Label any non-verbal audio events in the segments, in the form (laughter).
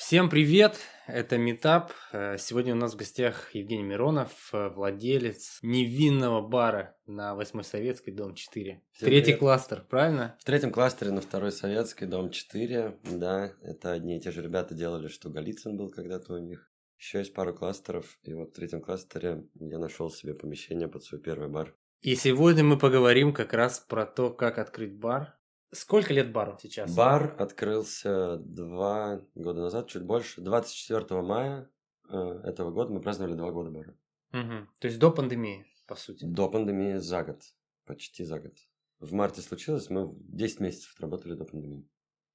Всем привет! Это Метап. Э, Сегодня у нас в гостях Евгений Миронов, э, владелец невинного бара на 8 Советской, дом 4. Всем Третий привет. кластер, правильно? В третьем кластере на второй советской, дом 4, да, это одни и те же ребята делали, что Голицын был когда-то у них. Еще есть пару кластеров, и вот в третьем кластере я нашел себе помещение под свой первый бар. И сегодня мы поговорим как раз про то, как открыть бар. Сколько лет бару сейчас? Бар открылся два года назад, чуть больше. 24 мая э, этого года мы праздновали два года бара. Мгм. То есть до пандемии, по сути. До пандемии за год, почти за год. В марте случилось, мы 10 месяцев отработали до пандемии.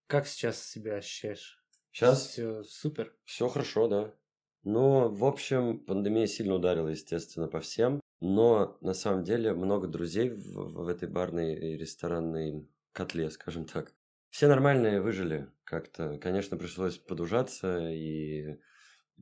Как сейчас себя ощущаешь? Сейчас Все супер. Все хорошо, да. Ну, в общем, пандемия сильно ударила, естественно, по всем. Но на самом деле много друзей в, в этой барной и ресторанной котле, скажем так. Все нормальные выжили как-то. Конечно, пришлось подужаться и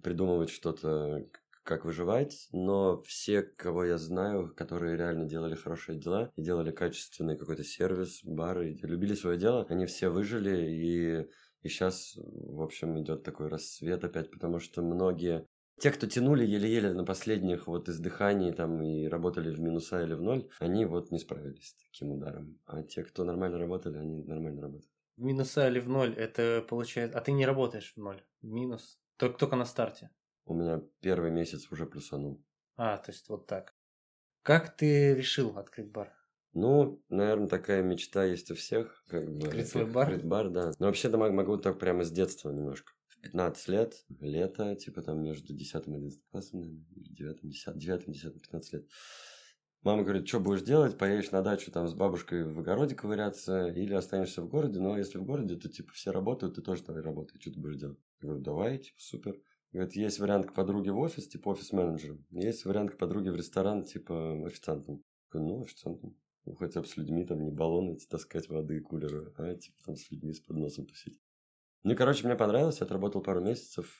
придумывать что-то, как выживать, но все, кого я знаю, которые реально делали хорошие дела и делали качественный какой-то сервис, бары, любили свое дело, они все выжили и и сейчас, в общем, идет такой рассвет опять, потому что многие... Те, кто тянули еле-еле на последних вот издыханий там и работали в минуса или в ноль, они вот не справились с таким ударом. А те, кто нормально работали, они нормально работают. В минуса или в ноль, это получается... А ты не работаешь в ноль, минус. Только, только на старте. У меня первый месяц уже плюсанул. А, то есть вот так. Как ты решил открыть бар? Ну, наверное, такая мечта есть у всех. Как бы, Открыть свой бар? Открыть бар, да. Но вообще-то мог- могу так прямо с детства немножко. В 15 лет, лето, типа там между 10 и 11 классом, наверное, или 9, 10, 9, 10, 15 лет. Мама говорит, что будешь делать? Поедешь на дачу там с бабушкой в огороде ковыряться или останешься в городе? Но если в городе, то типа все работают, ты тоже давай работай. Что ты будешь делать? Я говорю, давай, типа супер. Говорит, есть вариант к подруге в офис, типа офис-менеджером. Есть вариант к подруге в ресторан, типа официантом. Я говорю, ну, официантом. Ну, хотя бы с людьми, там, не баллоны таскать воды и кулеры, а типа там с людьми с подносом тусить. Ну, короче, мне понравилось, я отработал пару месяцев,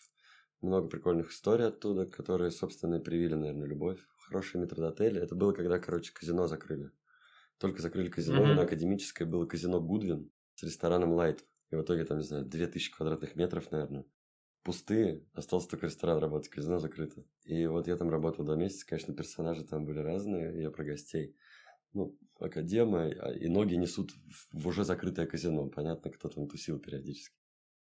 много прикольных историй оттуда, которые, собственно, и привили, наверное, любовь. Хорошие метродотели. Это было, когда, короче, казино закрыли. Только закрыли казино, Мгм. на Академической было казино Гудвин с рестораном Лайт. И в итоге там, не знаю, 2000 квадратных метров, наверное. Пустые, остался только ресторан работать, казино закрыто. И вот я там работал два месяца, конечно, персонажи там были разные, я про гостей. Ну, академа, а- и ноги несут в- в уже закрытое казино. Понятно, кто там тусил периодически.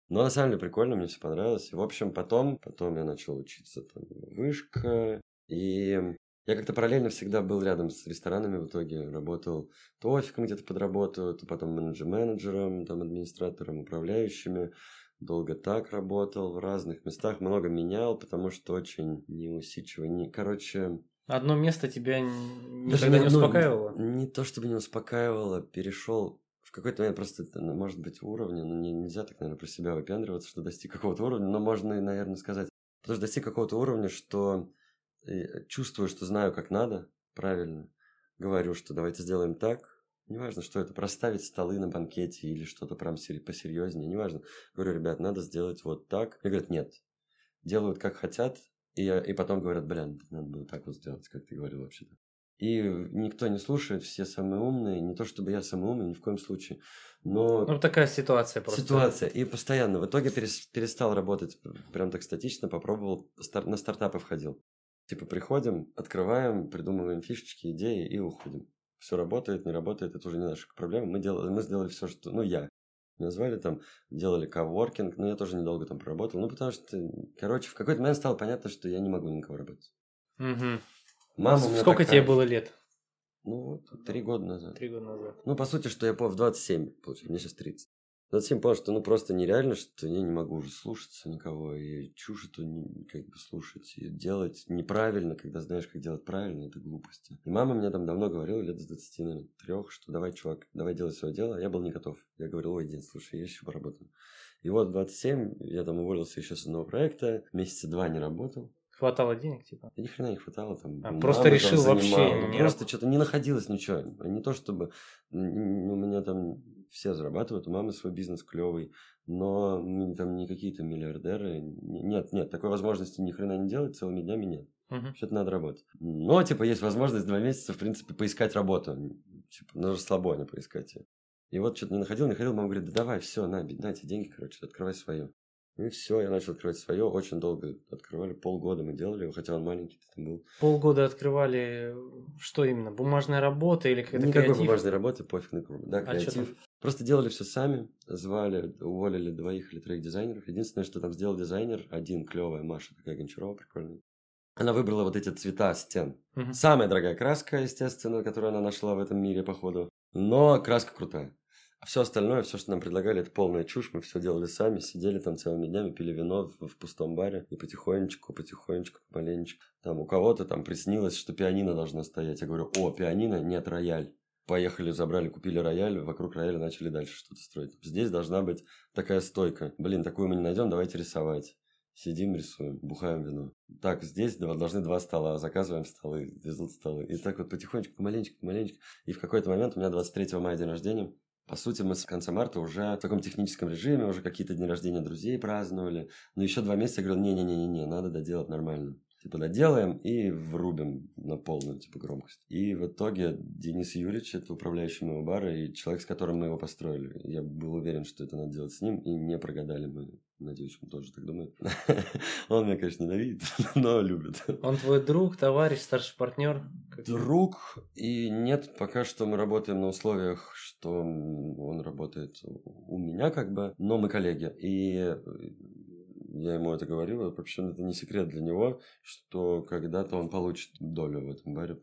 Но на самом деле прикольно, мне все понравилось. И, в общем, потом, потом я начал учиться там вышка. И я как-то параллельно всегда был рядом с ресторанами в итоге. Работал то офиком где-то подработал, то потом менеджер-менеджером, там администратором, управляющими. Долго так работал в разных местах, много менял, потому что очень неусидчивый. Не, короче, Одно место тебя н- даже, никогда не ну, успокаивало? Не то чтобы не успокаивало, перешел в какой-то момент просто, ну, может быть, уровня, но не, нельзя так, наверное, про себя выпендриваться, что достиг какого-то уровня, но можно, наверное, сказать, потому что достиг какого-то уровня, что э, чувствую, что знаю, как надо, правильно, говорю, что давайте сделаем так, неважно, что это, проставить столы на банкете или что-то прям посерьезнее, неважно. Говорю, ребят, надо сделать вот так. И говорят, нет. Делают как хотят, и, и потом говорят, блин, надо было так вот сделать, как ты говорил вообще-то. И никто не слушает, все самые умные. Не то чтобы я самый умный, ни в коем случае. Но Ну, такая ситуация просто. ситуация. И постоянно. В итоге перес- перестал работать прям так статично, попробовал, стар- на стартапы входил. Типа приходим, открываем, придумываем фишечки, идеи и уходим. Все работает, не работает, это уже не наша проблема. Мы, делали, мы сделали все, что... Ну, я. Меня звали там, делали коворкинг, но я тоже недолго там проработал. Ну, потому что, короче, в какой-то момент стало понятно, что я не могу никого работать. Мгм. Мама Сколько такая- тебе было лет? Ну, три года назад. Три года назад. Ну, по сути, что я понял в 27, получается, мне сейчас 30. В 27 понял, что ну просто нереально, что я не могу уже слушаться никого, и чушь эту не- как бы слушать, и делать неправильно, когда знаешь, как делать правильно, это глупости. И мама мне там давно говорила, лет с 20, наверное, трех, что давай, чувак, давай делай свое дело. Я был не готов. Я говорил, ой, Дин, слушай, я еще поработаю. И вот в 27 я там уволился еще с одного проекта, месяца два не работал. Хватало денег, типа? Да ни хрена не хватало там. А, просто там решил вообще занимала. не Просто раб- что-то не находилось ничего. Не то чтобы у меня там все зарабатывают, у мамы свой бизнес клевый, но мы там не какие-то миллиардеры. Нет, нет, такой возможности ни хрена не делать целыми днями нет. Мгм. Что-то надо работать. Но, типа, есть возможность два месяца, в принципе, поискать работу. Типа, на расслабоне поискать ее. И вот что-то не находил, не находил, мама говорит, да давай, все, на, на тебе деньги, короче, открывай свое. И все, я начал открывать свое. Очень долго открывали, полгода мы делали его, хотя он маленький там был. Полгода открывали, что именно, бумажная работа или какая-то Никакой креатив? бумажной работы, пофиг на кого. Да, А креатив. Просто делали все сами, звали, уволили двоих или троих дизайнеров. Единственное, что там сделал дизайнер, один клевая Маша, такая Гончарова прикольная. Она выбрала вот эти цвета стен. Мгм. Самая дорогая краска, естественно, которую она нашла в этом мире, походу. Но краска крутая. А все остальное, все, что нам предлагали, это полная чушь. Мы все делали сами, сидели там целыми днями, пили вино в, в пустом баре. И потихонечку, потихонечку, помаленечку. Там у кого-то там приснилось, что пианино должно стоять. Я говорю, о, пианино, нет, рояль. Поехали, забрали, купили рояль, вокруг рояля начали дальше что-то строить. Здесь должна быть такая стойка. Блин, такую мы не найдем, давайте рисовать. Сидим, рисуем, бухаем вино. Так, здесь должны два стола, заказываем столы, везут столы. И так вот потихонечку, помаленечку, помаленечку. И в какой-то момент у меня 23 мая день рождения. По сути, мы с конца марта уже в таком техническом режиме, уже какие-то дни рождения друзей праздновали. Но еще два месяца я говорил, не-не-не-не, надо доделать нормально. Типа доделаем и врубим на полную типа громкость. И в итоге Денис Юрьевич, это управляющий моего бара и человек, с которым мы его построили. Я был уверен, что это надо делать с ним, и не прогадали мы. Надеюсь, он тоже так думает. (laughs) Он меня, конечно, ненавидит, (laughs) но любит. Он твой друг, товарищ, старший партнер? Друг, и нет, пока что мы работаем на условиях, что он работает у меня как бы, но мы коллеги. И я ему это говорил, и вообще это не секрет для него, что когда-то он получит долю в этом баре,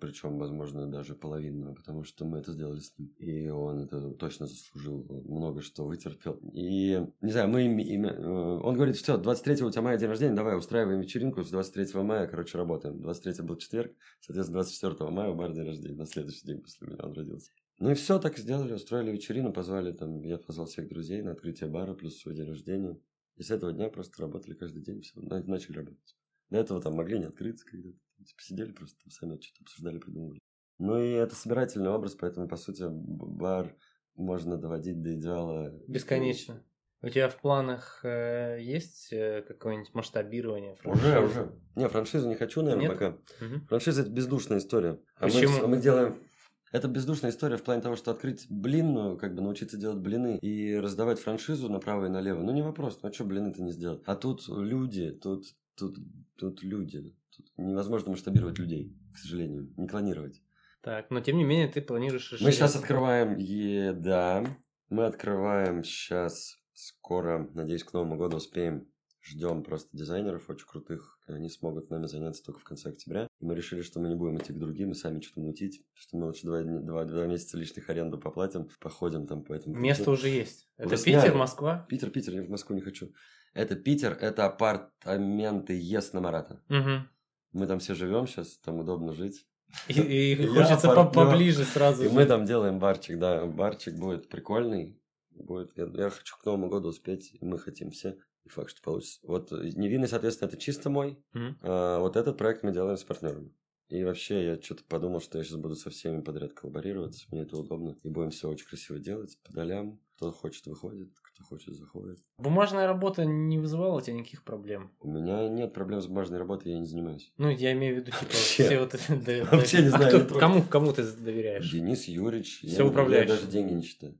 причем, возможно, даже половинную, потому что мы это сделали с ним. И он это точно заслужил, много что вытерпел. И, не знаю, мы... э, Он говорит, все, 23 у тебя мая день рождения, давай устраиваем вечеринку, с 23 мая, короче, работаем. 23 был четверг, соответственно, 24 мая у бар день рождения, на следующий день после меня он родился. Ну и все, так сделали, устроили вечерину, позвали там, я позвал всех друзей на открытие бара, плюс свой день рождения. И с этого дня просто работали каждый день, все, начали работать. До этого там могли не открыться когда-то. Типа сидели просто там сами что-то обсуждали, придумывали. Ну и это собирательный образ, поэтому, по сути, бар можно доводить до идеала. Бесконечно. У тебя в планах э, есть э, какое-нибудь масштабирование? Уже, франшизы? уже. Не, франшизу не хочу, наверное, Нет? пока. Мгм. Франшиза это бездушная история. А мы, Почему? а мы делаем. Это бездушная история в плане того, что открыть блинную, как бы научиться делать блины и раздавать франшизу направо и налево. Ну, не вопрос, ну а что блины-то не сделать? А тут люди, тут, тут, тут люди. Тут невозможно масштабировать людей, к сожалению, не клонировать. Так, но тем не менее ты планируешь Мы сейчас открываем еда. Мы открываем сейчас скоро, надеюсь, к Новому году успеем. Ждем просто дизайнеров очень крутых. Они смогут нами заняться только в конце октября. И мы решили, что мы не будем идти к другим и сами что-то мутить. Что мы лучше два, два, два месяца лишних аренду поплатим, походим там по этому. пути. Место уже есть. Это Уже Питер, сняли. Москва? Питер, Питер, я в Москву не хочу. Это Питер, это апартаменты ЕС на Марата. Мгм. Мы там все живем сейчас, там удобно жить. И, и (laughs) хочется по- поближе сразу. И же. мы там делаем барчик, да, барчик будет прикольный. Будет, я, я хочу к Новому году успеть, мы хотим все. И факт, что получится. Вот э, невинный, соответственно, это чисто мой. Мгм. А вот этот проект мы делаем с партнерами. И вообще, я что-то подумал, что я сейчас буду со всеми подряд коллаборироваться. Мне это удобно. И будем все очень красиво делать, по долям. Кто хочет, выходит, кто хочет, заходит. Бумажная работа не вызывала у тебя никаких проблем? У меня нет проблем с бумажной работой, я не занимаюсь. Ну, я имею в виду, типа, Вообще. все вот... (laughs) Вообще не А знаю, кому, кому ты доверяешь? Денис Юрьевич. Всё я, управляешь. Я даже деньги не считаю.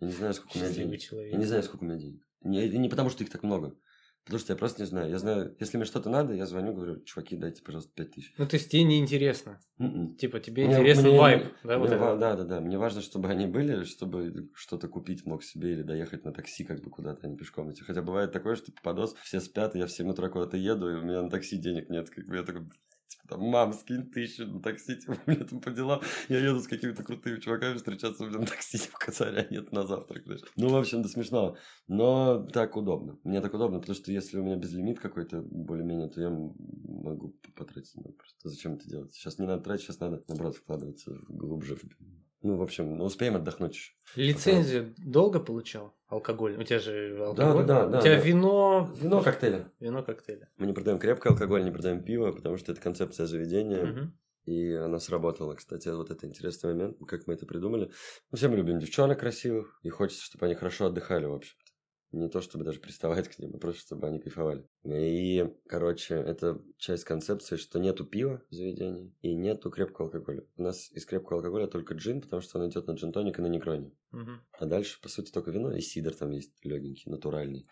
Я не знаю, сколько у меня денег. Я не знаю, сколько у меня денег. Не, не потому, что их так много. Потому что я просто не знаю. Я знаю, если мне что-то надо, я звоню, говорю, чуваки, дайте, пожалуйста, пять тысяч. Ну, то есть тебе неинтересно. М-м. Типа, тебе Мне- интересен мне- вайб, да, Мне ва- да, да, да. Мне важно, чтобы они были, чтобы что-то купить мог себе или доехать на такси как бы куда-то, а не пешком идти. Хотя бывает такое, что попадос, все спят, я в 7 утра куда-то еду, и у меня на такси денег нет. Как бы я такой, «Блядь, типа, там, мам, скинь тысячу на такси, типа, (laughs) у меня там по делам. Я еду с какими-то крутыми чуваками встречаться, меня на такси типа, косаря нет на завтрак. знаешь. Ну, в общем, да смешно. Но так удобно. Мне так удобно, потому что если у меня безлимит какой-то более-менее, то я могу потратить много просто. Зачем это делать? Сейчас не надо тратить, сейчас надо, наоборот, вкладываться глубже. в- Ну, в общем, ну, успеем отдохнуть еще. Лицензию долго получал? Алкоголь? У тебя же алкоголь? да, да, У тебя да. вино... Вино, коктейли. Вино, коктейли. Мы не продаем крепкий алкоголь, не продаем пиво, потому что это концепция заведения. И она сработала, кстати, вот это интересный момент, как мы это придумали. Ну, все мы любим девчонок красивых, и хочется, чтобы они хорошо отдыхали, в общем-то. Не то, чтобы даже приставать к ним, а просто, чтобы они кайфовали. И, короче, это часть концепции, что нету пива в заведении и нету крепкого алкоголя. У нас из крепкого алкоголя только джин, потому что он идет на джин-тоник и на негроне. Мгм. А дальше, по сути, только вино и сидр там есть легенький, натуральный.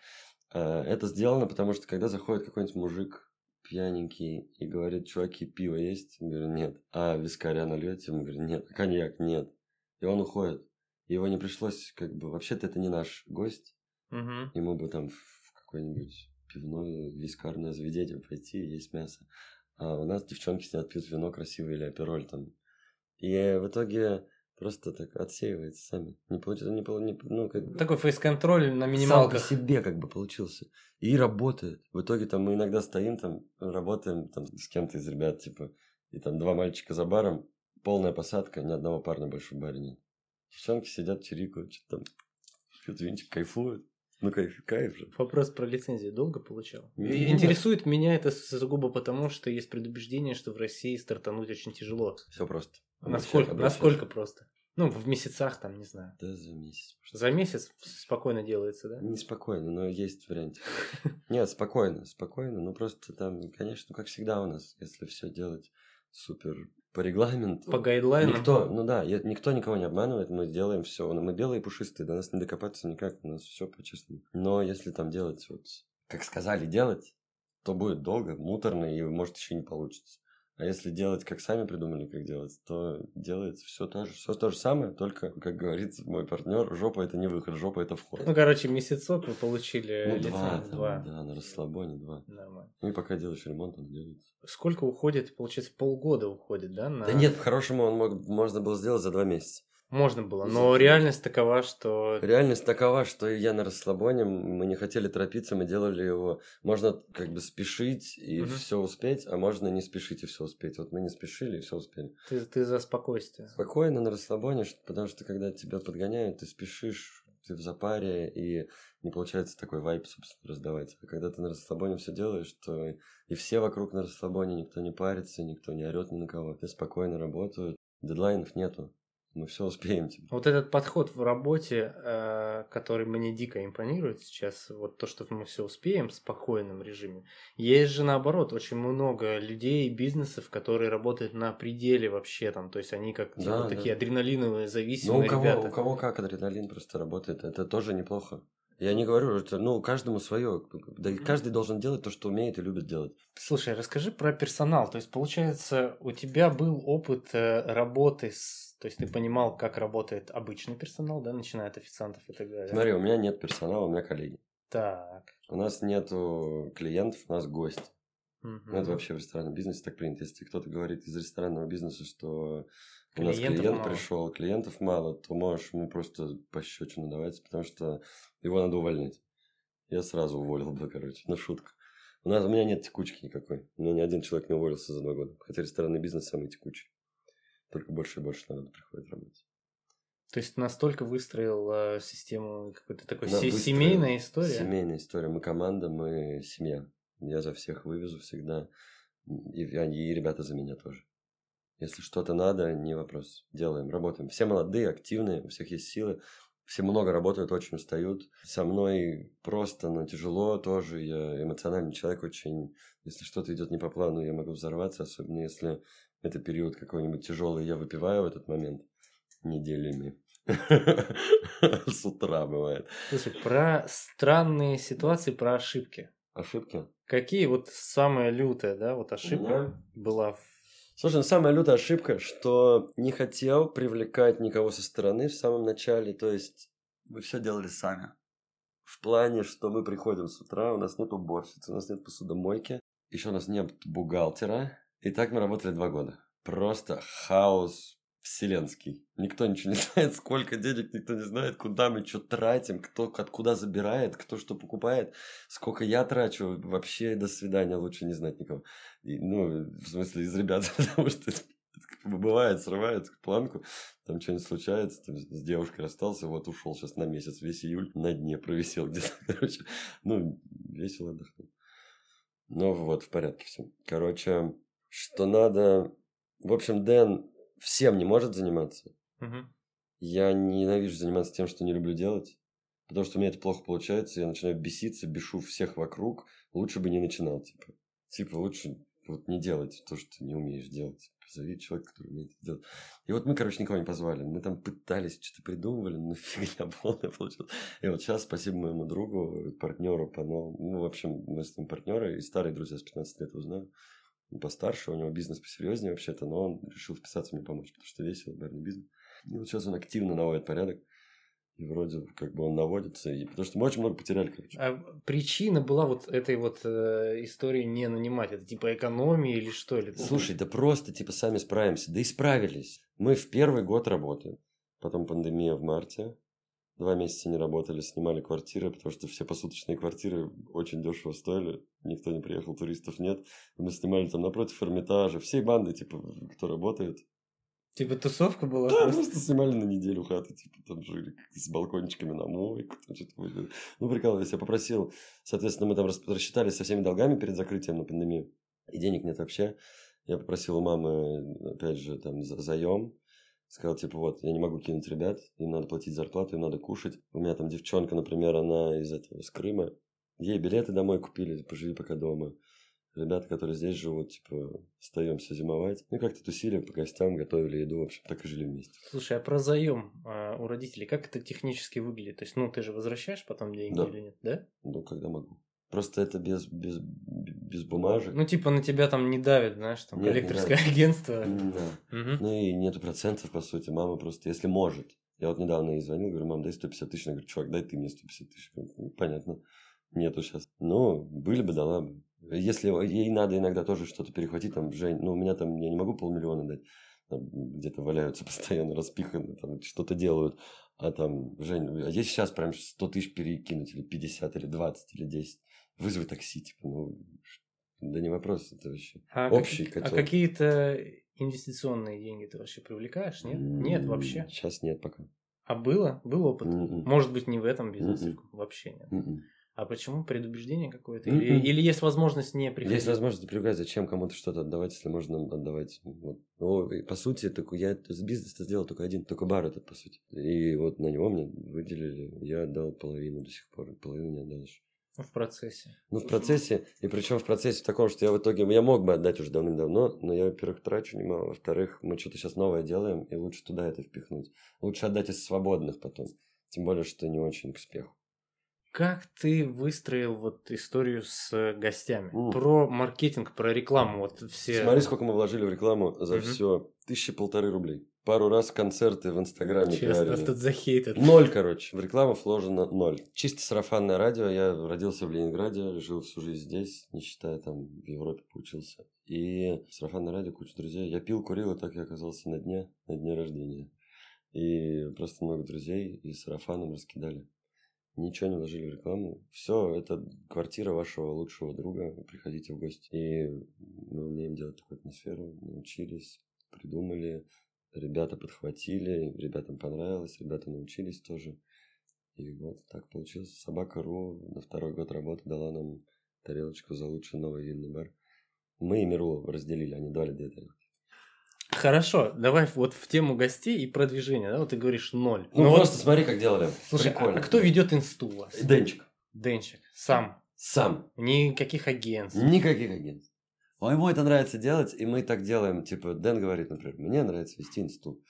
А, Это сделано, потому что когда заходит какой-нибудь мужик пьяненький и говорит, чуваки, пиво есть? Я говорю, нет. А вискаря нальете? Мы говорим, нет. Коньяк? Нет. И он уходит. Его не пришлось, как бы, вообще-то это не наш гость. Мгм. Ему бы там в какое-нибудь пивное, вискарное заведение пойти и есть мясо. А у нас девчонки сидят, пьют вино красивое или апероль там. И в итоге просто так отсеивается сами. Не получится, не, не, ну, как Такой фейс-контроль на сам по минималках. себе как бы получился. И работает. В итоге там мы иногда стоим там, работаем там с кем-то из ребят, типа, и там два мальчика за баром, полная посадка, ни одного парня больше в баре нет. Девчонки сидят, чирикают, что-то там, пьют винчик, кайфуют. Ну, кайф, кайф же. Вопрос про лицензию долго получал? И Интересует меня это сугубо потому, что есть предубеждение, что в России стартануть очень тяжело. Все просто. Насколько, насколько просто? Ну, в месяцах там, не знаю. Да, за месяц. За месяц спокойно делается, да? Неспокойно, но есть вариант. (laughs) Нет, спокойно, спокойно. Ну, просто там, конечно, как всегда у нас, если все делать супер по регламенту. По гайдлайнам. Никто, ну да, я- никто никого не обманывает, мы делаем все. Мы белые и пушистые, до нас не докопаться никак, у нас все по-честному. Но если там делать вот, как сказали делать, то будет долго, муторно и может еще не получится. А если делать, как сами придумали, как делать, то делается все то же, все то же самое, только, как говорится мой партнер, жопа это не выход, жопа это вход. Ну, короче, месяцок вы получили Ну, лицензию. два, там, Два. да, на расслабоне два. Нормально. Ну и пока делаешь ремонт, он делается. Сколько уходит? Получается, полгода уходит, да? На... Да нет, по-хорошему он мог, можно было сделать за два месяца. Можно было, но реальность такова, что... Реальность такова, что я на расслабоне, мы не хотели торопиться, мы делали его. Можно как бы спешить и Мгм. все успеть, а можно не спешить и все успеть. Вот мы не спешили и все успели. Ты, ты за спокойствие. Спокойно на расслабоне, потому что когда тебя подгоняют, ты спешишь, ты в запаре, и не получается такой вайп, собственно, раздавать. А когда ты на расслабоне все делаешь, то и все вокруг на расслабоне, никто не парится, никто не орет ни на кого. Все спокойно работают, дедлайнов нету. Мы все успеем. Типа. Вот этот подход в работе, э, который мне дико импонирует сейчас, вот то, что мы все успеем в спокойном режиме. Есть же наоборот очень много людей и бизнесов, которые работают на пределе вообще там, то есть они как типа, Да, такие адреналиновые, зависимые Ну, у кого, ребята. у кого как адреналин просто работает, это тоже неплохо. Я не говорю, что, ну, каждому свое. Да и каждый должен делать то, что умеет и любит делать. Слушай, расскажи про персонал. То есть, получается, у тебя был опыт э, работы с... То есть, ты понимал, как работает обычный персонал, да, начиная от официантов и так далее. Смотри, у меня нет персонала, у меня коллеги. Так. У нас нету клиентов, у нас гость. Мгм. Ну, это вообще в ресторанном бизнесе так принято. Если кто-то говорит из ресторанного бизнеса, что у нас Клиентов клиент мало. пришел, клиентов мало, то можешь ему просто пощечину давать, потому что его надо увольнять. Я сразу уволил бы, короче, на шутку. У, нас, у меня нет текучки никакой. У меня ни один человек не уволился за два года. Хотя ресторанный бизнес самый текучий. Только больше и больше народу приходит работать. То есть, настолько выстроил э, систему какой-то такой се- семейная история. Семейная история. Мы команда, мы семья. Я за всех вывезу всегда. И, и ребята за меня тоже. Если что-то надо, не вопрос. Делаем, работаем. Все молодые, активные, у всех есть силы. Все много работают, очень устают. Со мной просто, но тяжело тоже. Я эмоциональный человек очень. Если что-то идет не по плану, я могу взорваться, особенно если это период какой-нибудь тяжелый, я выпиваю в этот момент неделями. (laughs) С утра бывает. Слушай, про странные ситуации, про ошибки. Ошибки? Какие вот самая лютая, да, вот ошибка была в... Слушай, ну самая лютая ошибка, что не хотел привлекать никого со стороны в самом начале. То есть Вы все делали сами. в плане, что мы приходим с утра, у нас нет уборщицы, у нас нет посудомойки, еще у нас нет бухгалтера. И так мы работали два года. Просто хаос вселенский. Никто ничего не (laughs) знает, сколько денег, никто не знает, куда мы что тратим, кто откуда забирает, кто что покупает, сколько я трачу. Вообще до свидания, лучше не знать никого. И, ну, в смысле, из ребят, (laughs) потому что бывает, срывает планку, там что-нибудь случается, там, с девушкой расстался, вот ушел сейчас на месяц, весь июль на дне провисел (laughs) где-то, короче, ну, весело отдохнул. Ну, вот, в порядке все. Короче, что надо... В общем, Дэн всем не может заниматься. Мгм. Я ненавижу заниматься тем, что не люблю делать. Потому что у меня это плохо получается, я начинаю беситься, бешу всех вокруг. Лучше бы не начинал, типа. Типа, лучше вот не делать то, что ты не умеешь делать. Позови человека, который умеет это делать. И вот мы, короче, никого не позвали. Мы там пытались, что-то придумывали, но (laughs) фигня полная получилась. И вот сейчас, спасибо моему другу, партнеру по новому. Ну, в общем, мы с ним партнеры и старые друзья с 15 лет узнаю. Постарше, у него бизнес посерьезнее вообще-то, но он решил вписаться мне помочь, потому что весело, барный бизнес. И вот сейчас он активно наводит порядок. И вроде как бы он наводится, и, потому что мы очень много потеряли, короче. А причина была вот этой вот э, истории не нанимать? Это типа экономии или что? Или... Слушай, да просто типа сами справимся. Да и справились. Мы в первый год работаем. Потом пандемия в марте. Два месяца не работали, снимали квартиры, потому что все посуточные квартиры очень дешево стоили. Никто не приехал, туристов нет. Мы снимали там напротив Эрмитажа. Всей банды, типа, кто работает, Типа тусовка была? Да, просто снимали на неделю хаты, типа там жили с балкончиками на мойку, там что-то. Ну, прикалывались, я попросил, соответственно, мы там рассчитались со всеми долгами перед закрытием на пандемию, и денег нет вообще. Я попросил у мамы, опять же, там, за заем, сказал, типа, вот, я не могу кинуть ребят, им надо платить зарплату, им надо кушать. У меня там девчонка, например, она из этого, из Крыма, ей билеты домой купили, поживи пока дома ребята, которые здесь живут, типа, остаемся зимовать. Ну, как-то тусили по гостям, готовили еду, в общем, так и жили вместе. Слушай, а про заем а, у родителей, как это технически выглядит? То есть, ну, ты же возвращаешь потом деньги да. или нет, да? Ну, когда могу. Просто это без, без, без бумажек. Ну, типа, на тебя там не давит, знаешь, там, нет, коллекторское агентство. Да. Угу. Ну, и нету процентов, по сути. Мама просто, если может. Я вот недавно ей звонил, говорю, мам, дай 150 тысяч. Она говорит, чувак, дай ты мне 150 тысяч. Ну, понятно. Нету сейчас. Ну, были бы, дала бы. Если ей надо иногда тоже что-то перехватить, там, Жень, ну, у меня там, я не могу полмиллиона дать, где-то валяются (laughs) постоянно распиханы, там, что-то делают, а там, Жень, а здесь сейчас прям 100 тысяч перекинуть, или 50, или 20, или 10, вызови такси, типа, ну, да не вопрос, это вообще а общий как, котел. А какие-то инвестиционные деньги ты вообще привлекаешь, нет? Нет вообще? Сейчас нет пока. А было? Был опыт? Mm-mm. Может быть, не в этом бизнесе, Mm-mm. вообще нет. Mm-mm. А почему? Предубеждение какое-то? Или, mm-hmm. или есть возможность не приходить? Есть возможность привлекать. Зачем кому-то что-то отдавать, если можно отдавать? Вот. Ну, по сути, так, я бизнес-то сделал только один, только бар этот, по сути. И вот на него мне выделили. Я отдал половину до сих пор, половину не отдал еще. В процессе. Ну, в процессе, и причем в процессе таком, что я в итоге, я мог бы отдать уже давным-давно, но я, во-первых, трачу немало, во-вторых, мы что-то сейчас новое делаем, и лучше туда это впихнуть. Лучше отдать из свободных потом, тем более, что не очень к успеху. Как ты выстроил вот историю с э, гостями? Mm. Про маркетинг, про рекламу, вот все. Смотри, сколько мы вложили в рекламу за mm-hmm. все. Тысячи полторы рублей. Пару раз концерты в Инстаграме Честно, пиарили. тут за хейт это. Ноль, короче. В рекламу вложено ноль. Чисто сарафанное радио. Я родился в Ленинграде, жил всю жизнь здесь, не считая там в Европе поучился. И сарафанное радио, куча друзей. Я пил, курил, и так я оказался на дне, на дне рождения. И просто много друзей и сарафаном раскидали ничего не вложили в рекламу. Все, это квартира вашего лучшего друга. Приходите в гости. И мы умеем делать такую атмосферу. Научились, придумали. Ребята подхватили, ребятам понравилось, ребята научились тоже. И вот так получилось. Собака.ру на второй год работы дала нам тарелочку за лучший новый винный бар. Мы и Миру разделили, они дали две тарелки. Хорошо, давай вот в тему гостей и продвижения, да, вот ты говоришь ноль. Ну, Но просто вот... смотри, как делали. Слушай, Прикольно. а кто ведет инсту у вас? Денчик. Денчик. Сам. Сам. Никаких агентств. Никаких агентств. Ой, ему это нравится делать, и мы так делаем. Типа, Дэн говорит, например, мне нравится вести инсту.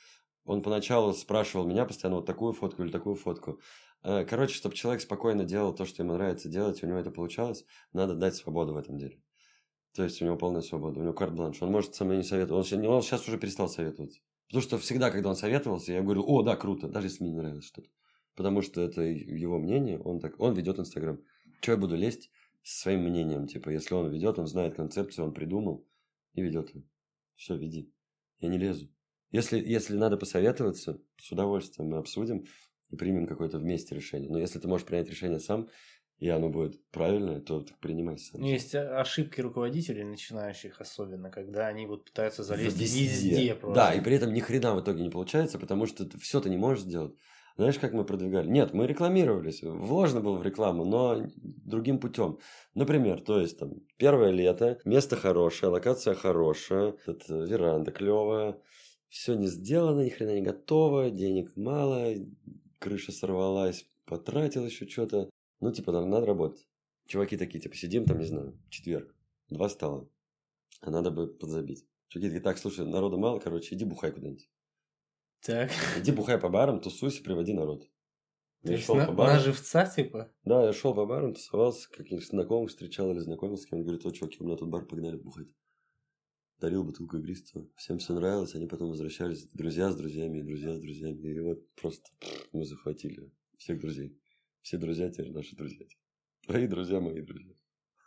Он поначалу спрашивал меня постоянно вот такую фотку или такую фотку. Э, короче, чтобы человек спокойно делал то, что ему нравится делать, у него это получалось, надо дать свободу в этом деле. То есть у него полная свобода, у него карт-бланш. Он может со мной не советовать. Он, он сейчас уже перестал советовать. Потому что всегда, когда он советовался, я говорю, о, да, круто, даже если мне не нравилось что-то. Потому что это его мнение, он так, он ведет Инстаграм. Чего я буду лезть со своим мнением? Типа, если он ведет, он знает концепцию, он придумал и ведет ее. Все, веди. Я не лезу. Если, если надо посоветоваться, с удовольствием мы обсудим и примем какое-то вместе решение. Но если ты можешь принять решение сам, и оно будет правильное, то принимай сам. Есть ошибки руководителей, начинающих особенно, когда они вот пытаются залезть везде, везде просто. Да, и при этом ни хрена в итоге не получается, потому что все ты не можешь сделать. Знаешь, как мы продвигали? Нет, мы рекламировались, вложено было в рекламу, но другим путем. Например, то есть там первое лето, место хорошее, локация хорошая, это веранда клевая, все не сделано, ни хрена не готово, денег мало, крыша сорвалась, потратил еще что-то. Ну, типа, надо, надо работать. Чуваки такие, типа, сидим там, не знаю, четверг, два стола. а надо бы подзабить. Чуваки такие, так, слушай, народу мало, короче, иди бухай куда-нибудь. Так. Иди бухай по барам, тусуйся, приводи народ. Я шел на, по на барам. живца, типа? Да, я шел по барам, тусовался, каких-нибудь знакомых встречал или знакомился с кем говорит, о, чуваки, у меня тут бар, погнали бухать. Дарил бутылку игристого. Всем все нравилось, они потом возвращались, друзья с друзьями, и друзья с друзьями. И вот просто мы захватили всех друзей. Все друзья теперь наши друзья. Твои друзья, мои друзья.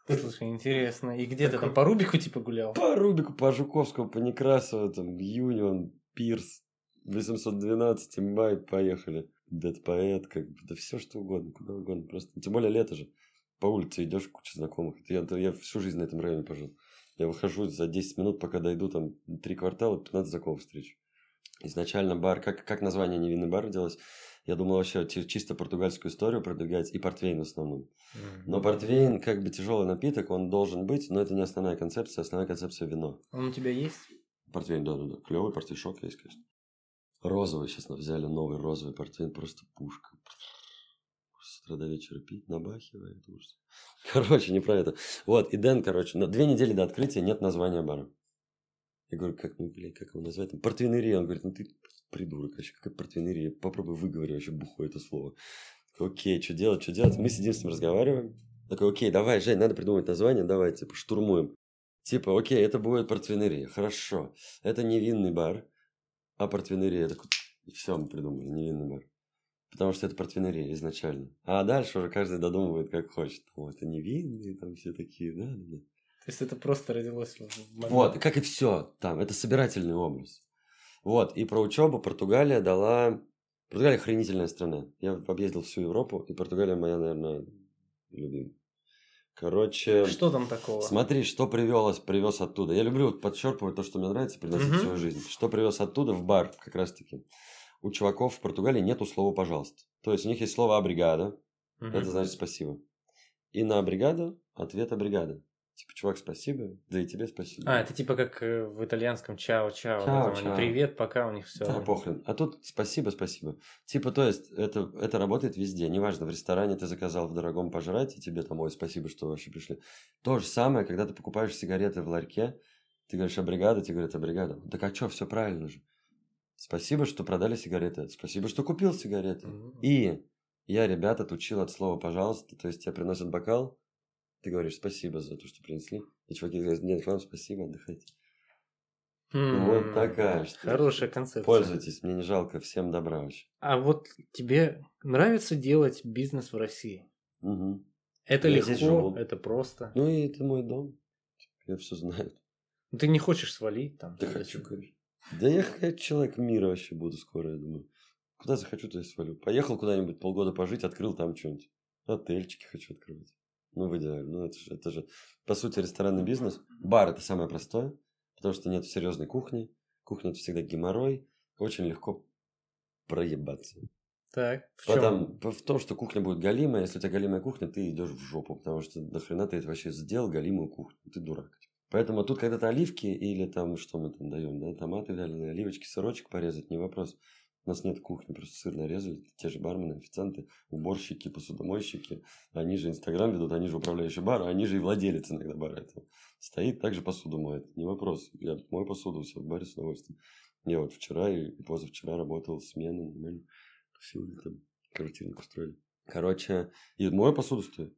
Слушай, интересно. И где ты там по Рубику типа гулял? По Рубику, по Жуковскому, по Некрасову, там, Юнион, Пирс, 812, Май, поехали. Дед поэт, как бы, да все что угодно, куда угодно. Просто, тем более лето же. По улице идешь, куча знакомых. Я, я всю жизнь на этом районе пожил. Я выхожу за 10 минут, пока дойду, там, три квартала, 15 знакомых встречу. Изначально бар, как, как название невинный бар делалось, я думал вообще чи- чисто португальскую историю продвигать и портвейн в основном. Но портвейн, как бы тяжелый напиток, он должен быть, но это не основная концепция, основная концепция вино. Он у тебя есть? Портвейн, да, да, да. Клевый портвейшок есть, конечно. Розовый сейчас взяли, новый розовый портвейн, просто пушка. С утра до вечера пить, набахивает. ужас. (laughs) Короче, не про это. Вот, и Дэн, короче, на две недели до открытия нет названия бара. Я говорю, как, ну, блядь, как его назвать? Там, портвейнерия. Он говорит, ну ты придурок вообще, какая портвейнерия? Попробуй выговори вообще бухое это слово. Окей, что делать, что делать? Мы сидим с ним, разговариваем. Такой, окей, давай, Жень, надо придумать название, давай, типа, штурмуем. Типа, окей, это будет портвейнерия, хорошо. Это невинный бар, а портвейнерия. Так, все мы придумали, невинный бар. Потому что это портвейнерия изначально. А дальше уже каждый додумывает, как хочет. Там, это невинные, там все такие, да, да, да. То есть это просто родилось в в момент. Вот, как и все там, это собирательный образ. Вот, и про учебу Португалия дала... Португалия охренительная страна. Я объездил всю Европу, и Португалия моя, наверное, любимая. Короче, Что там такого? смотри, что привелось, привез оттуда. Я люблю вот подчеркивать то, что мне нравится, приносить Мгм. в свою жизнь. Что привез оттуда в бар, как раз-таки. У чуваков в Португалии нету слова «пожалуйста». То есть у них есть слово «абригада», Мгм. это значит спасибо. И на «абригаду» ответ «абригада». Типа, чувак, спасибо, да и тебе спасибо. А, это типа как э, в итальянском чао-чао. Чао, чао. Привет, пока у них все. Да, похрен. А тут спасибо, спасибо. Типа, то есть, это, это работает везде. Неважно, в ресторане ты заказал в дорогом пожрать, и тебе там, ой, спасибо, что вообще пришли. То же самое, когда ты покупаешь сигареты в ларьке, ты говоришь, а бригада, тебе говорят, а бригада. Так а что, все правильно же. Спасибо, что продали сигареты. Спасибо, что купил сигареты. И я ребят отучил от слова «пожалуйста». То есть тебе приносят бокал, ты говоришь спасибо за то, что принесли. И чуваки говорят, нет, вам спасибо, отдыхайте. Вот такая штука. Хорошая концепция. Пользуйтесь, мне не жалко, всем добра вообще. А вот тебе нравится делать бизнес в России? Мгм. Это Я легко, это просто. Ну и это мой дом. Я все знаю. Ну, Ты не хочешь свалить там? Да хочу, конечно. Да я как человек мира вообще буду скоро, я думаю. Куда захочу, то и свалю. Поехал куда-нибудь полгода пожить, открыл там что-нибудь. Отельчики хочу открывать. Ну, в идеале. Ну, это же, это же, по сути, ресторанный бизнес. Бар – это самое простое, потому что нет серьезной кухни. Кухня – это всегда геморрой. Очень легко проебаться. Так, в чем? Потом, п- в том, что кухня будет галимая. Если у тебя галимая кухня, ты идешь в жопу, потому что нахрена ты это вообще сделал галимую кухню? Ты дурак. Поэтому тут когда-то оливки или там, что мы там даем, да, томаты вяленые, оливочки, сырочек порезать, не вопрос. У нас нет кухни, просто сыр нарезали, те же бармены, официанты, уборщики, посудомойщики. Они же Инстаграм ведут, они же управляющие бара, они же и владелец иногда бара этого. Стоит, также посуду моет, не вопрос. Я мою посуду у себя в баре с удовольствием. Я вот вчера и позавчера работал смены, нормально. Тусил, там квартирник устроили. Короче, и мою посуду стою.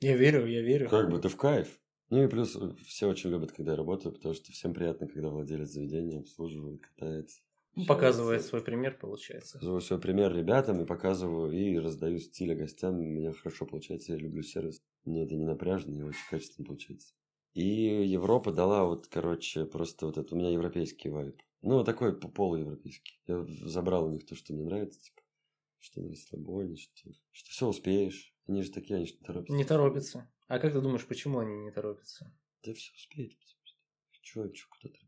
Я верю, я верю. Как бы ты в кайф. Ну и плюс э, все очень любят, когда я работаю, потому что всем приятно, когда владелец заведения обслуживает, катается. Ну, Показывает свой пример, получается. Показываю свой пример ребятам и показываю, и раздаю стиля гостям. У меня хорошо получается, я люблю сервис. Мне это не напряжно и очень качественно получается. И Европа дала вот, короче, просто вот это, у меня европейский вайб. Ну, такой по- полуевропейский. Я забрал у них то, что мне нравится, типа, что на расслабоне, что, что все успеешь. Они же такие, они же не торопятся. Не торопится. А как ты думаешь, почему они не торопятся? Да все успеете. Че, че, куда торопиться?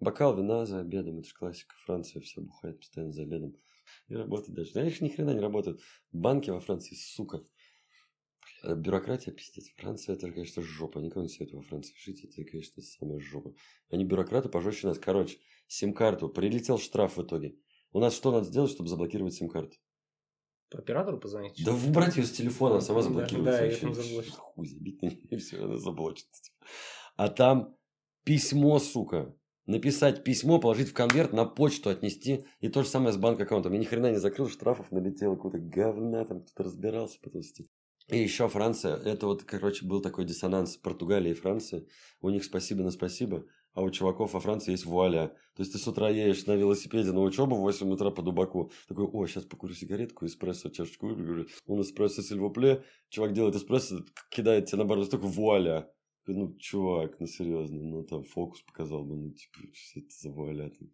Бокал вина за обедом, это же классика. Франция все бухает постоянно за обедом. И работает дальше. Да их ни хрена не работают. Банки во Франции, сука. Бля, Бюрократия, пиздец. Франция, это, конечно, жопа. Никому не советую во Франции жить. Это, конечно, самая жопа. Они бюрократы пожестче нас. Короче, сим-карту. Прилетел штраф в итоге. У нас что надо сделать, чтобы заблокировать сим-карту? Оператору позвонить? Да выбрать ее с телефона, она сама заблокируется. да, вообще. там. Хуй забить на нее, (laughs) все, она заблочится. А там письмо, сука. Написать письмо, положить в конверт, на почту отнести. И то же самое с банк-аккаунтом. Я ни хрена не закрыл, штрафов налетело, какого-то говна, там кто-то разбирался потом. И еще Франция. Это вот, короче, был такой диссонанс Португалии и Франции. У них спасибо на спасибо, а у чуваков во Франции есть вуаля. То есть ты с утра едешь на велосипеде на учебу в 8 утра по Дубаку. Такой, о, сейчас покурю сигаретку, эспрессо, чашечку. Он эспрессо сильвопле. Чувак делает эспрессо, кидает тебе на бар такой вуаля. Ну, чувак, ну серьезно, ну там фокус показал бы, ну типа, что это за вуаля, там,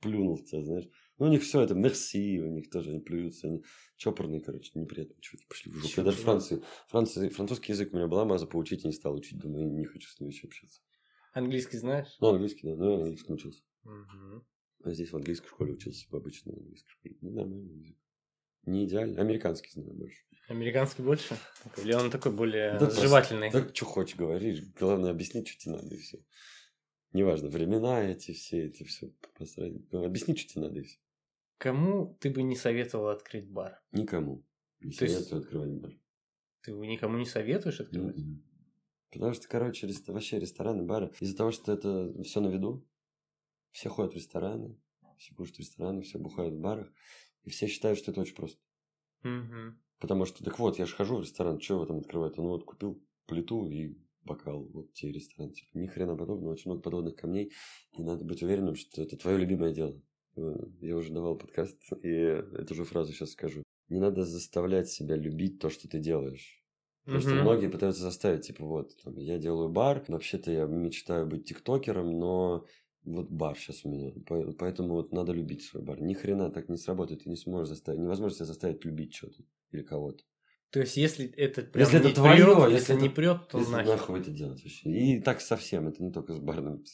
плюнул в тебя, знаешь. Ну, у них все это мерси, у них тоже они плюются, они чопорные, короче, неприятные чуваки, пошли в жопу. Я даже Франции, Франции, французский язык у меня была маза поучить, и не стал учить, думаю, не хочу с ними еще общаться. Английский знаешь? Ну, английский, да, ну, я английский учился. Угу. А здесь в английской школе учился, в обычной английской школе. Ну, нормальный язык. Не идеально. Американский знаю больше. Американский больше? Или он такой более Да, жевательный? Так, что хочешь говоришь. Главное, объяснить, что тебе надо, и все. Неважно, времена эти все, эти все. Объяснить, что тебе надо, и все. Кому ты бы не советовал открыть бар? Никому. Не То есть- советую открывать бар. Ты никому не советуешь открывать? Мгм. Потому что, короче, рест- вообще рестораны, бары, из-за того, что это все на виду, все ходят в рестораны, все кушают в ресторанах, все бухают в барах, и все считают, что это очень просто. Мгм. Потому что, так вот, я же хожу в ресторан, что в этом открывать? Ну вот купил плиту и бокал, вот тебе ресторан. Типа, ни хрена подобного, очень много подводных камней, и надо быть уверенным, что это твое любимое дело. Э, Я уже давал подкаст, (laughs) и эту же фразу сейчас скажу. Не надо заставлять себя любить то, что ты делаешь. Потому что Мгм. многие пытаются заставить, типа, вот, там, я делаю бар, вообще-то я мечтаю быть тиктокером, но вот бар сейчас у меня, По- поэтому вот надо любить свой бар. Ни хрена так не сработает, ты не сможешь заставить, невозможно себя заставить любить что-то или кого-то. То есть, если это прям Если это не твоё, прёт, если если не это- прет, то Если нахер. нахуй это делать вообще. И так совсем, это не только с барным.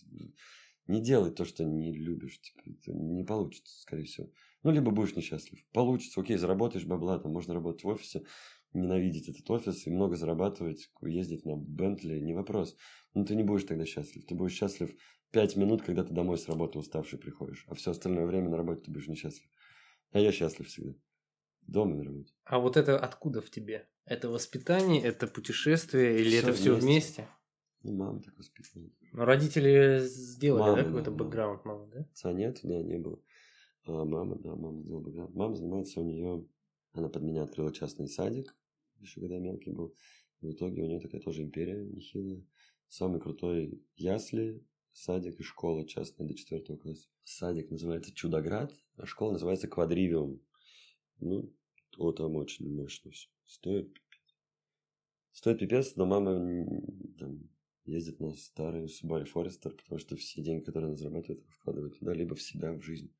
Не делай то, что не любишь, типа, это не получится, скорее всего. Ну, либо будешь несчастлив. Получится, окей, заработаешь бабла, там можно работать в офисе, ненавидеть этот офис и много зарабатывать, ездить на Бентли, не вопрос. Но ты не будешь тогда счастлив. Ты будешь счастлив пять минут, когда ты домой с работы уставший приходишь, а все остальное время на работе ты будешь несчастлив. А я счастлив всегда. Дома на работе. А вот это откуда в тебе? Это воспитание, это путешествие или Всё это все вместе. вместе? Ну, мама так воспитывала. Ну, родители сделали, Мама, да, да, какой-то мама. бэкграунд, мама, да? Отца нет, да, не было. А мама, да, мама сделала бэкграунд. Мама занимается у нее, она под меня открыла частный садик, еще когда я мелкий был. В итоге у нее такая тоже империя нехилая. Самый крутой ясли, садик и школа частная до четвертого класса. Садик называется Чудоград, а школа называется Квадривиум. Ну, то там очень мощно все. Стоит пипец. Стоит пипец, но мама там, ездит на старый Subaru Forester, потому что все деньги, которые она зарабатывает, вкладывает туда, либо в себя, в жизнь.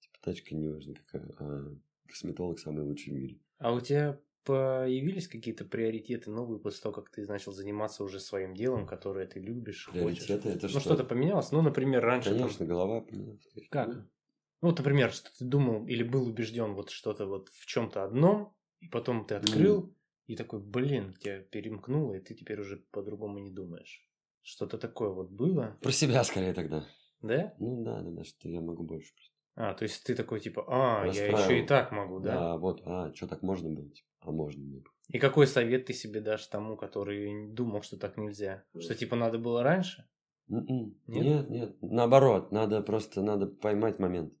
Типа тачка не важно какая, а косметолог самый лучший в мире. А у тебя появились какие-то приоритеты новые после того, как ты начал заниматься уже своим делом, которое ты любишь, хочешь? Приоритеты это Ну, что? что-то поменялось? Ну, например, раньше... там- Конечно, голова поменялась. Как? Ну, вот, например, что ты думал или был убежден вот что-то вот в чем-то одном, и потом ты открыл, и такой, блин, тебя перемкнуло, и ты теперь уже по-другому не думаешь. Что-то такое вот было, Про себя скорее тогда. да? Ну да, да, да, что я могу больше просто. А, то есть ты такой типа, а, я еще и так могу, да? Да, вот, а, что так можно было? Типа, а можно было. И какой совет ты себе дашь тому, который думал, что так нельзя? Что типа надо было раньше? М-м. Нет? Нет, нет, наоборот, надо просто, надо поймать момент.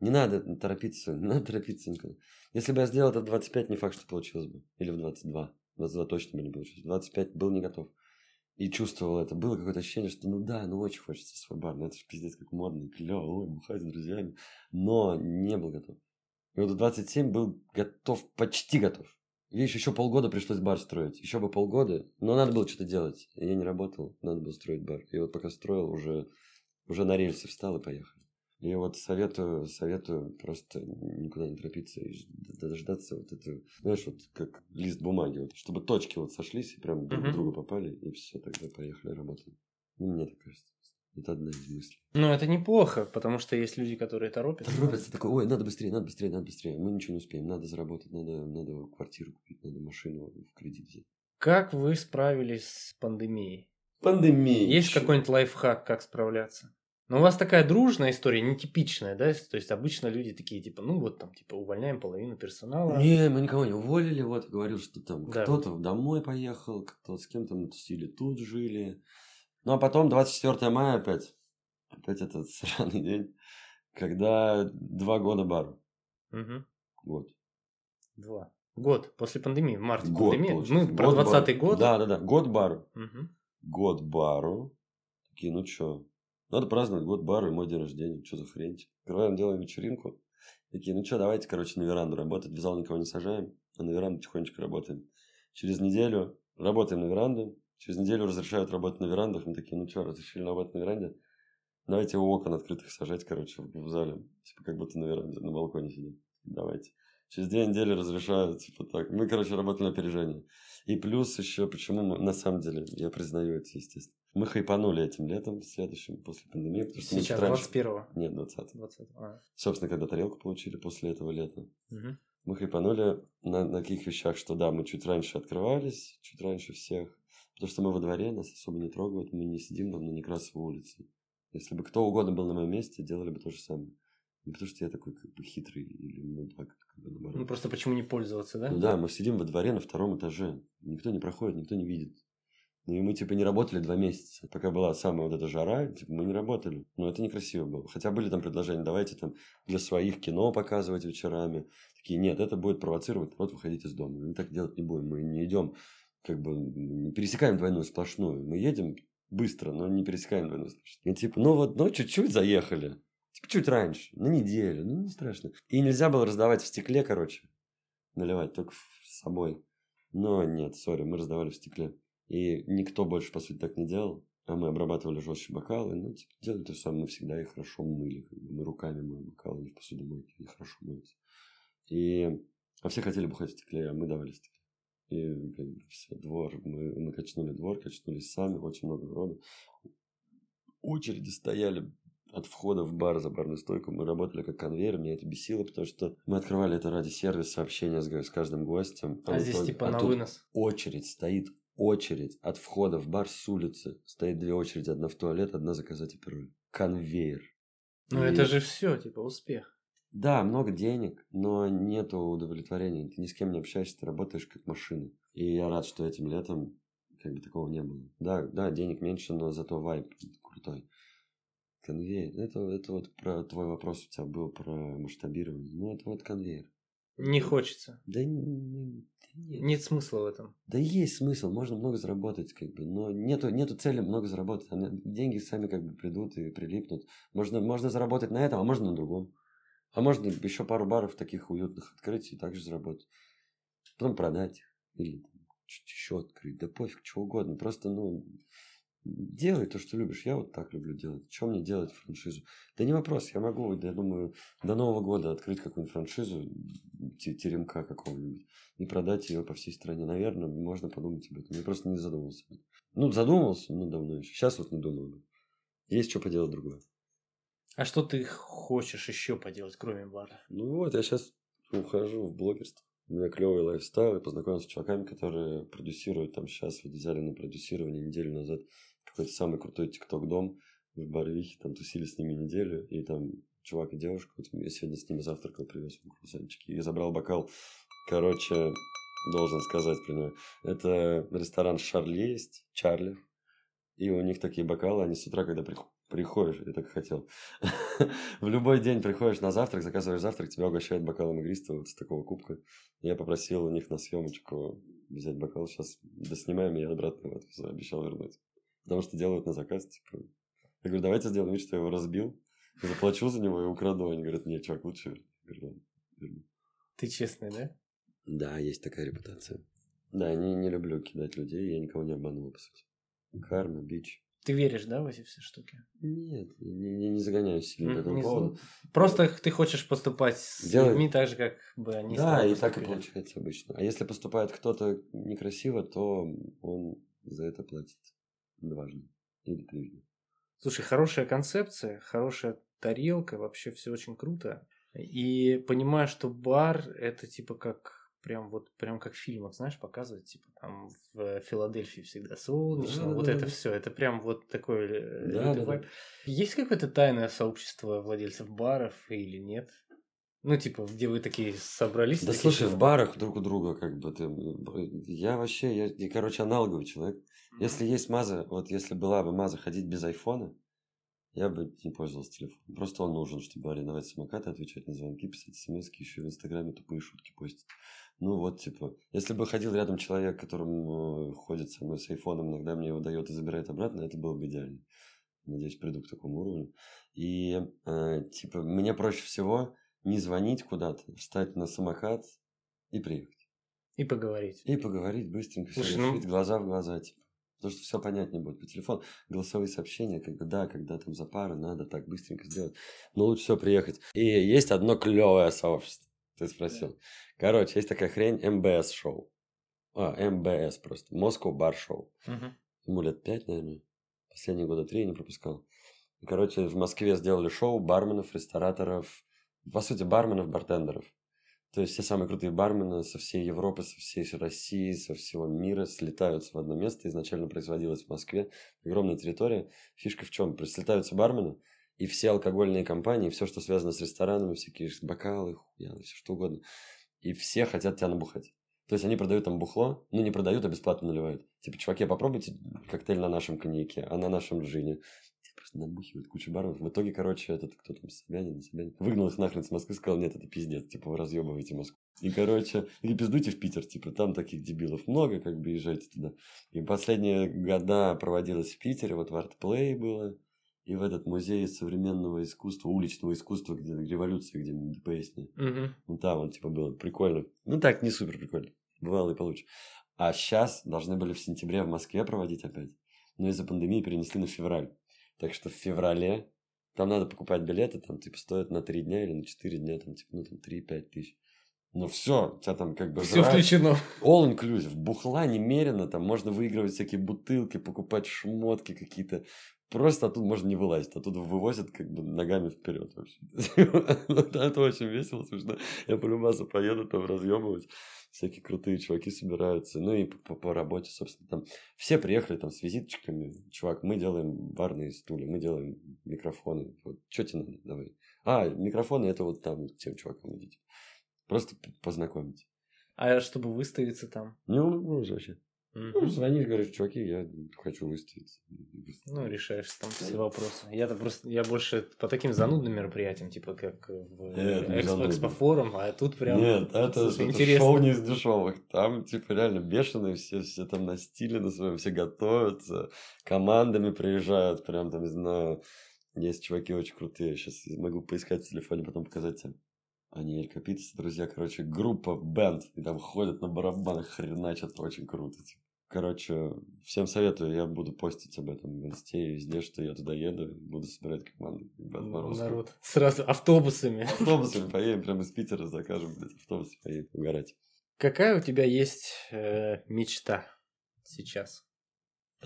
Не надо торопиться, (laughs) не надо торопиться никуда. Если бы я сделал это в 25, не факт, что получилось бы. Или в 22. 22 точно бы не получилось. В 25 был не готов. И чувствовал это. Было какое-то ощущение, что ну да, ну очень хочется свой бар. Ну это же пиздец как модно и клево. Ой, бухать с друзьями. Но не был готов. И вот в 27 был готов, почти готов. Видишь, еще полгода пришлось бар строить. Еще бы полгода. Но надо было что-то делать. Я не работал, надо было строить бар. И вот пока строил, уже, уже на рельсы встал и поехали. И вот советую, советую просто никуда не торопиться и дождаться вот этого, знаешь, вот как лист бумаги, вот, чтобы точки вот сошлись и прям друг к другу попали, и все, тогда поехали работаем. Ну, мне так кажется. Это одна из мыслей. Ну, это неплохо, потому что есть люди, которые торопятся. Торопятся, такой, ой, надо быстрее, надо быстрее, надо быстрее. Мы ничего не успеем, надо заработать, надо, надо квартиру купить, надо машину в кредит взять. Как вы справились с пандемией? Пандемия. Есть какой-нибудь лайфхак, как справляться? Но у вас такая дружная история, нетипичная, да? То есть обычно люди такие, типа, ну вот там, типа, увольняем половину персонала. Не, мы никого не уволили, вот, говорил, что там Да. кто-то домой поехал, кто с кем-то мы тусили, тут жили. Ну, а потом 24 мая опять. Опять этот (laughs) сраный день, когда два года бару. Угу. Вот. Два. Год после пандемии, в марте Год, пандемии. получается. Мы про Год 20 бару. год. Да, да, да. Год бару. Мгм. Год бару. Такие, ну чё, надо праздновать год бару и мой день рождения. Что за хрень? типа? Открываем, делаем вечеринку. Такие, ну что, давайте, короче, на веранду работать. В зал никого не сажаем, а на веранду тихонечко работаем. Через неделю работаем на веранду. Через неделю разрешают работать на верандах. Мы такие, ну что, разрешили работать на веранде? Давайте окон открытых сажать, короче, в зале. Типа, как будто на веранде, на балконе сидим. Давайте. Через две недели разрешают, типа так. Мы, короче, работали на опережение. И плюс еще, почему мы, на самом деле, я признаю это, естественно. Мы хайпанули этим летом, следующим, после пандемии. Потому что Сейчас, раньше- 21-го. Нет, 20 20 а. Собственно, когда тарелку получили после этого лета. Мгм. Мы хайпанули на, на таких вещах, что да, мы чуть раньше открывались, чуть раньше всех. Потому что мы во дворе, нас особо не трогают, мы не сидим там на Некрасовой улице. Если бы кто угодно был на моем месте, делали бы то же самое. Не потому что я такой как бы хитрый или мудак, как бы наоборот. Ну просто почему не пользоваться, да? Ну да, мы сидим во дворе на втором этаже. Никто не проходит, никто не видит. Ну и мы типа не работали два месяца. Пока была самая вот эта жара, типа, мы не работали. Но это некрасиво было. Хотя были там предложения, давайте там для своих кино показывать вечерами. Такие, нет, это будет провоцировать народ выходить из дома. Мы так делать не будем. Мы не идем, как бы, не пересекаем двойную сплошную. Мы едем быстро, но не пересекаем двойную сплошную. И типа, ну вот, ну чуть-чуть заехали. Чуть раньше, на неделю, ну не страшно. И нельзя было раздавать в стекле, короче, наливать только с собой. Но нет, сори, мы раздавали в стекле. И никто больше, по сути, так не делал. А мы обрабатывали жестче бокалы. Ну, типа, делали то же самое. Мы всегда их хорошо мыли. Мы руками моем бокалы, не в посудомойке. Они хорошо моются. И... А все хотели бухать в стекле, а мы давали в стекле. И как все, двор. Мы, мы качнули двор, качнулись сами. Очень много народу. Очереди стояли от входа в бар за барную стойку. Мы работали как конвейер. Меня это бесило, потому что мы открывали это ради сервиса, общения с, с каждым гостем. А в здесь итоге- типа а на вынос. очередь стоит очередь от входа в бар с улицы. Стоит две очереди, одна в туалет, одна заказать апероль. Конвейер. Ну это же все, типа, успех. Да, много денег, но нету удовлетворения. Ты ни с кем не общаешься, ты работаешь как машина. И я рад, что этим летом как бы такого не было. Да, да, денег меньше, но зато вайп крутой. Конвейер. Это, это вот про твой вопрос у тебя был про масштабирование. Ну, это вот конвейер. Не хочется. Да, не- нет. Нет смысла в этом. Да есть смысл, можно много заработать, как бы, но нету, нету цели много заработать. Они- деньги сами как бы придут и прилипнут. Можно, можно заработать на этом, а можно на другом. А можно еще пару баров таких уютных открыть и также заработать. Потом продать. Или еще открыть. Да пофиг, что угодно. Просто, ну, делай то, что любишь. Я вот так люблю делать. Чем мне делать франшизу? Да не вопрос, я могу, я думаю, до Нового года открыть какую-нибудь франшизу, те- теремка какого-нибудь, и продать ее по всей стране. Наверное, можно подумать об этом. Я просто не задумывался. Ну, задумывался, ну, давно еще. Сейчас вот не думаю. Есть что поделать другое. А что ты хочешь еще поделать, кроме бара? Ну вот, я сейчас ухожу в блогерство. У меня клевый лайфстайл. Я познакомился с чуваками, которые продюсируют там сейчас. Вот взяли на продюсирование неделю назад какой-то самый крутой тикток-дом в Барвихе. Там тусили с ними неделю. И там чувак и девушка. Вот я сегодня с ними завтракал, привез им круассанчики. И забрал бокал. Короче, должен сказать про него. Это ресторан Шарли есть, Чарли. И у них такие бокалы, они с утра, когда прих- приходишь, я так и хотел, (laughs) в любой день приходишь на завтрак, заказываешь завтрак, тебя угощают бокалом игристого вот с такого кубка. Я попросил у них на съемочку взять бокал, сейчас доснимаем, и я обратно вот обещал вернуть. Потому что делают на заказ, типа. Я говорю, давайте сделаем вид, что я его разбил, заплачу за него и украду. Они говорят, нет, чувак, лучше. Верну. Ты честный, да? Да, есть такая репутация. Да, не, не люблю кидать людей, я никого не обманул, по сути. Карма, бич. Ты веришь, да, в эти все штуки? Нет, не, не, не загоняюсь сильно по этому поводу. Просто ты хочешь поступать с Делай. людьми так же, как бы они Да, и так и получается обычно. А если поступает кто-то некрасиво, то он за это платит дважды или трижды. Слушай, хорошая концепция, хорошая тарелка, вообще все очень круто. И понимаю, что бар это типа как прям вот прям как в фильмах, знаешь, показывают, типа там в Филадельфии всегда солнечно, Да, вот да, это да. все, это прям вот такой э, Да, да, да. Есть какое-то тайное сообщество владельцев баров или нет? Ну, типа, где вы такие собрались? Да такие, слушай, в барах друг у друга как бы ты... Я вообще, я, я, короче, аналоговый человек. Если есть Маза, вот если была бы Маза ходить без айфона, я бы не пользовался телефоном. Просто он нужен, чтобы арендовать самокаты, отвечать на звонки, писать смс еще в Инстаграме тупые шутки постить. Ну вот, типа, если бы ходил рядом человек, которым э, ходит со мной с айфоном, иногда мне его дает и забирает обратно, это было бы идеально. Надеюсь, приду к такому уровню. И, э, типа, мне проще всего не звонить куда-то, встать на самокат и приехать. И поговорить. И поговорить быстренько, все Слушай, ну- глаза в глаза, типа. Потому что все понятнее будет по телефону. Голосовые сообщения, когда да, когда там за пары, надо так быстренько сделать. Но лучше всего приехать. И есть одно клевое сообщество. Ты спросил. Короче, есть такая хрень МБС шоу. А, МБС просто. Moscow Bar Show. Мгм. Ему лет пять, наверное. Последние года три я не пропускал. Короче, в Москве сделали шоу барменов, рестораторов, по сути, барменов, бартендеров. То есть все самые крутые бармены со всей Европы, со всей России, со всего мира слетаются в одно место. Изначально производилось в Москве. Огромная территория. Фишка в чем? Слетаются бармены, и все алкогольные компании, все, что связано с ресторанами, всякие бокалы, хуя, все что угодно. И все хотят тебя набухать. То есть они продают там бухло, ну не продают, а бесплатно наливают. Типа, чуваки, попробуйте коктейль на нашем коньяке, а на нашем джине. Тебе просто набухивают кучу баров. В итоге, короче, этот, кто там, Собянин, Собянин, выгнал их нахрен с Москвы, сказал, нет, это пиздец, типа, вы разъебываете Москву. И, короче, и пиздуйте в Питер, типа, там таких дебилов много, как бы, езжайте туда. И последние года проводилось в Питере, вот в Артплей было, и в этот музей современного искусства, уличного искусства, где революция, где ДПС. Мгм. Ну там он типа было прикольно. Ну так, не супер прикольно. Бывало и получше. А сейчас должны были в сентябре в Москве проводить опять. Но из-за пандемии перенесли на февраль. Так что в феврале там надо покупать билеты, там типа стоят на 3 дня или на 4 дня, там типа, ну там 3-5 тысяч. Ну все, у тебя там как бы Все жрать- включено. All inclusive, бухла немерено, там можно выигрывать всякие бутылки, покупать шмотки какие-то. Просто оттуда можно не вылазить, оттуда вывозят как бы ногами вперед вообще. (laughs) Это очень весело, смешно. Я по любасу поеду там разъебывать. Всякие крутые чуваки собираются. Ну и по, работе, собственно, там все приехали там с визиточками. Чувак, мы делаем барные стулья, мы делаем микрофоны. Вот, что тебе надо? Давай. А, микрофоны это вот там, тем чувакам идите. Просто п- познакомиться. А чтобы выставиться там? Не улыбнусь вообще. Ну, звонишь, говоришь, чуваки, я хочу выставиться. Ну, решаешь там все вопросы. Я-то просто, я больше по таким занудным мероприятиям, типа как в. Экспофорум, а тут прям Нет, это, это шоу не из дешевых. Там, типа, реально бешеные все, все там на стиле на своем, все готовятся, командами приезжают, прям там, не знаю, есть чуваки очень крутые. Сейчас могу поискать в телефоне, потом показать тебе. Они Эль Капитес, друзья, короче, группа, бенд, и там ходят на барабанах, хреначат, очень круто. типа. Короче, всем советую, я буду постить об этом в инсте и везде, что я туда еду, буду собирать команду. Ребят, Морозко. народ сразу автобусами. Автобусами поедем, прямо из Питера закажем, блядь, автобус поедем угорать. Какая у тебя есть э, мечта сейчас?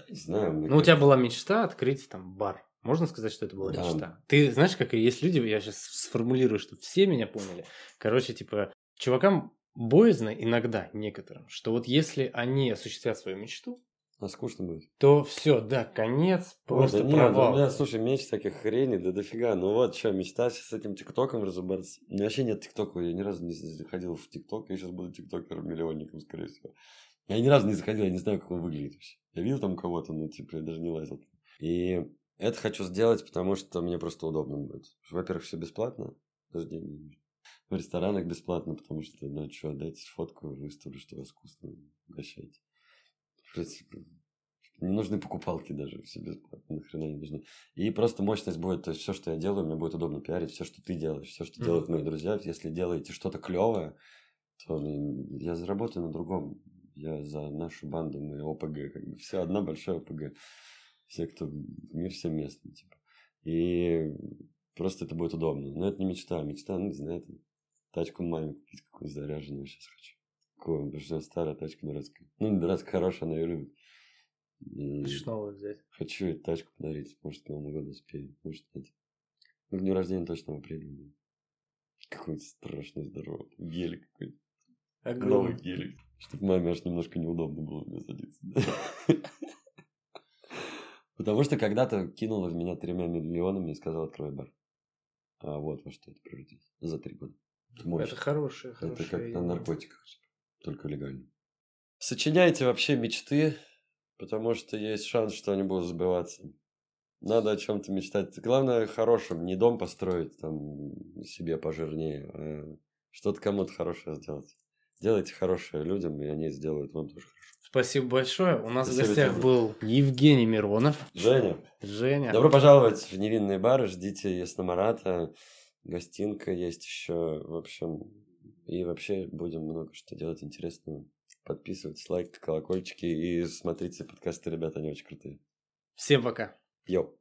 Не знаю. Ну, у тебя была мечта открыть там бар. Можно сказать, что это была Да. мечта? Ты знаешь, как и есть люди, я сейчас сформулирую, чтобы все меня поняли. Короче, типа, чувакам боязно иногда некоторым, что вот если они осуществят свою мечту, А скучно будет. то все, да, конец, просто Ой, да нет, провал. у меня, слушай, меч таких хреней, да дофига. Ну вот, что, мечта с этим ТикТоком разобраться. У меня вообще нет ТикТока, я ни разу не заходил в ТикТок, я сейчас буду ТикТокером-миллионником, скорее всего. Я ни разу не заходил, я не знаю, как он выглядит вообще. Я видел там кого-то, но типа я даже не лазил. И это хочу сделать, потому что мне просто удобно будет. Во-первых, все бесплатно, даже деньги. В ресторанах бесплатно, потому что, ну что, дайте фотку, выставлю, что вас вкусно, угощайте. В принципе, не нужны покупалки даже, все бесплатно, нахрена не нужны. И просто мощность будет, то есть все, что я делаю, мне будет удобно пиарить, все, что ты делаешь, все, что делают мои друзья. Если делаете что-то клевое, то я заработаю на другом. Я за нашу банду, мы ОПГ, как бы все одна большая ОПГ. Все, кто мир, все местные, типа. И просто это будет удобно. Но это не мечта. Мечта, ну, не знаю, тачку маме купить какую-то заряженную сейчас хочу. Какую, потому что старая тачка дурацкая. Ну, не дурацкая, хорошая, она ее любит. И Хочешь новую взять? хочу ей тачку подарить. Может, к Новому году успею. Может, нет. Ну, к дню рождения точно в апреле. будет. Какой-то страшный здоровый. Гелик какой-то. Новый Огромный. гелик. Чтобы маме аж немножко неудобно было мне садиться. (laughs) Потому что когда-то кинула в меня тремя миллионами и сказала, открой бар. А вот во что это превратилось. За три года. Мощь. Это хорошая, Это хорошая как на наркотиках. Только легально. Сочиняйте вообще мечты. Потому что есть шанс, что они будут забываться. Надо о чем-то мечтать. Главное, хорошим. Не дом построить там себе пожирнее, а что-то кому-то хорошее сделать. Делайте хорошее людям, и они сделают вам тоже хорошо. Спасибо большое. У нас Спасибо в гостях тебе. был Евгений Миронов. Женя, Женя. добро пожаловать в невинные бары. Ждите Ясномарата. Гостинка есть еще. В общем, и вообще будем много что делать интересного. Подписывайтесь, лайк, колокольчики и смотрите подкасты, ребята, они очень крутые. Всем пока. Йоу.